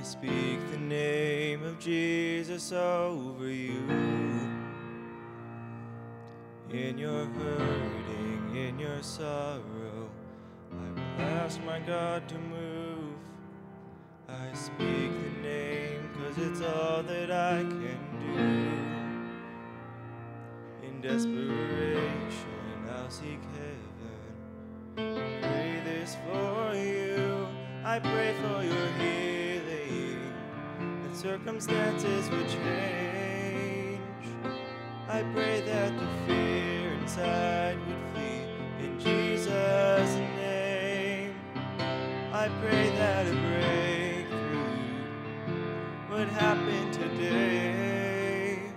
I speak the name of Jesus over you. In your hurting, in your sorrow, I will ask my God to move. I speak the name cause it's all that I can do. In desperation, I'll seek heaven. I Pray this for you. I pray for. That circumstances would change. I pray that the fear inside would flee in Jesus' name. I pray that a breakthrough would happen today.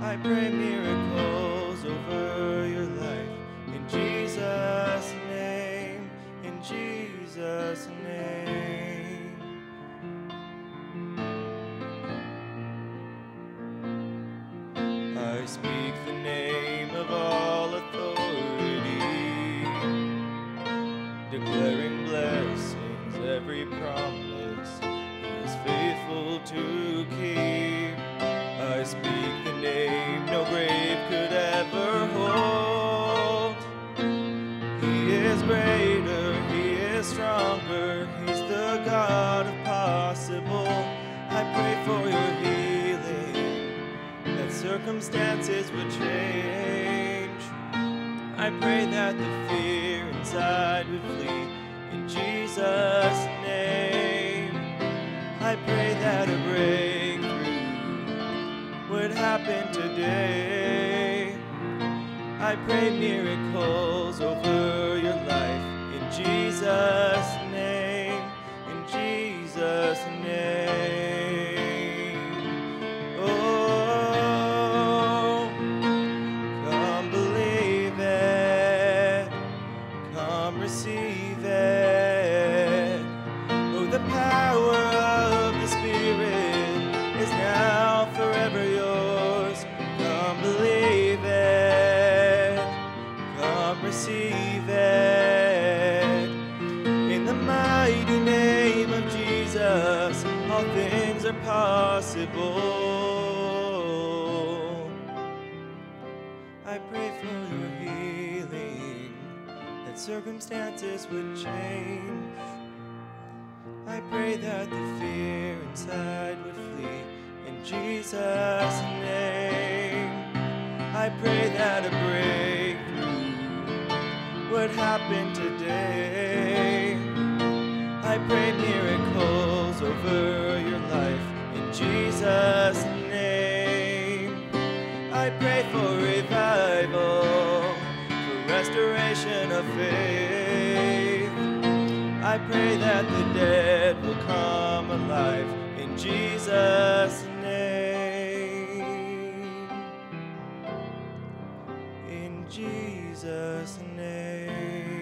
I pray miracles over your life in Jesus' name, in Jesus' name. I speak the name of all authority, declaring blessings, every promise He is faithful to keep. I speak the name no grave could ever hold. He is greater, He is stronger, He's the God of possible. I pray for that circumstances would change. I pray that the fear inside would flee in Jesus' name. I pray that a breakthrough would happen today. I pray miracles receive it. In the mighty name of Jesus, all things are possible. I pray for your healing, that circumstances would change. I pray that the fear inside would flee in Jesus' name. I pray that a breakthrough would happen today. I pray miracles over your life in Jesus' name. I pray for revival, for restoration of faith. I pray that the dead will come alive in Jesus' name. Jesus' name.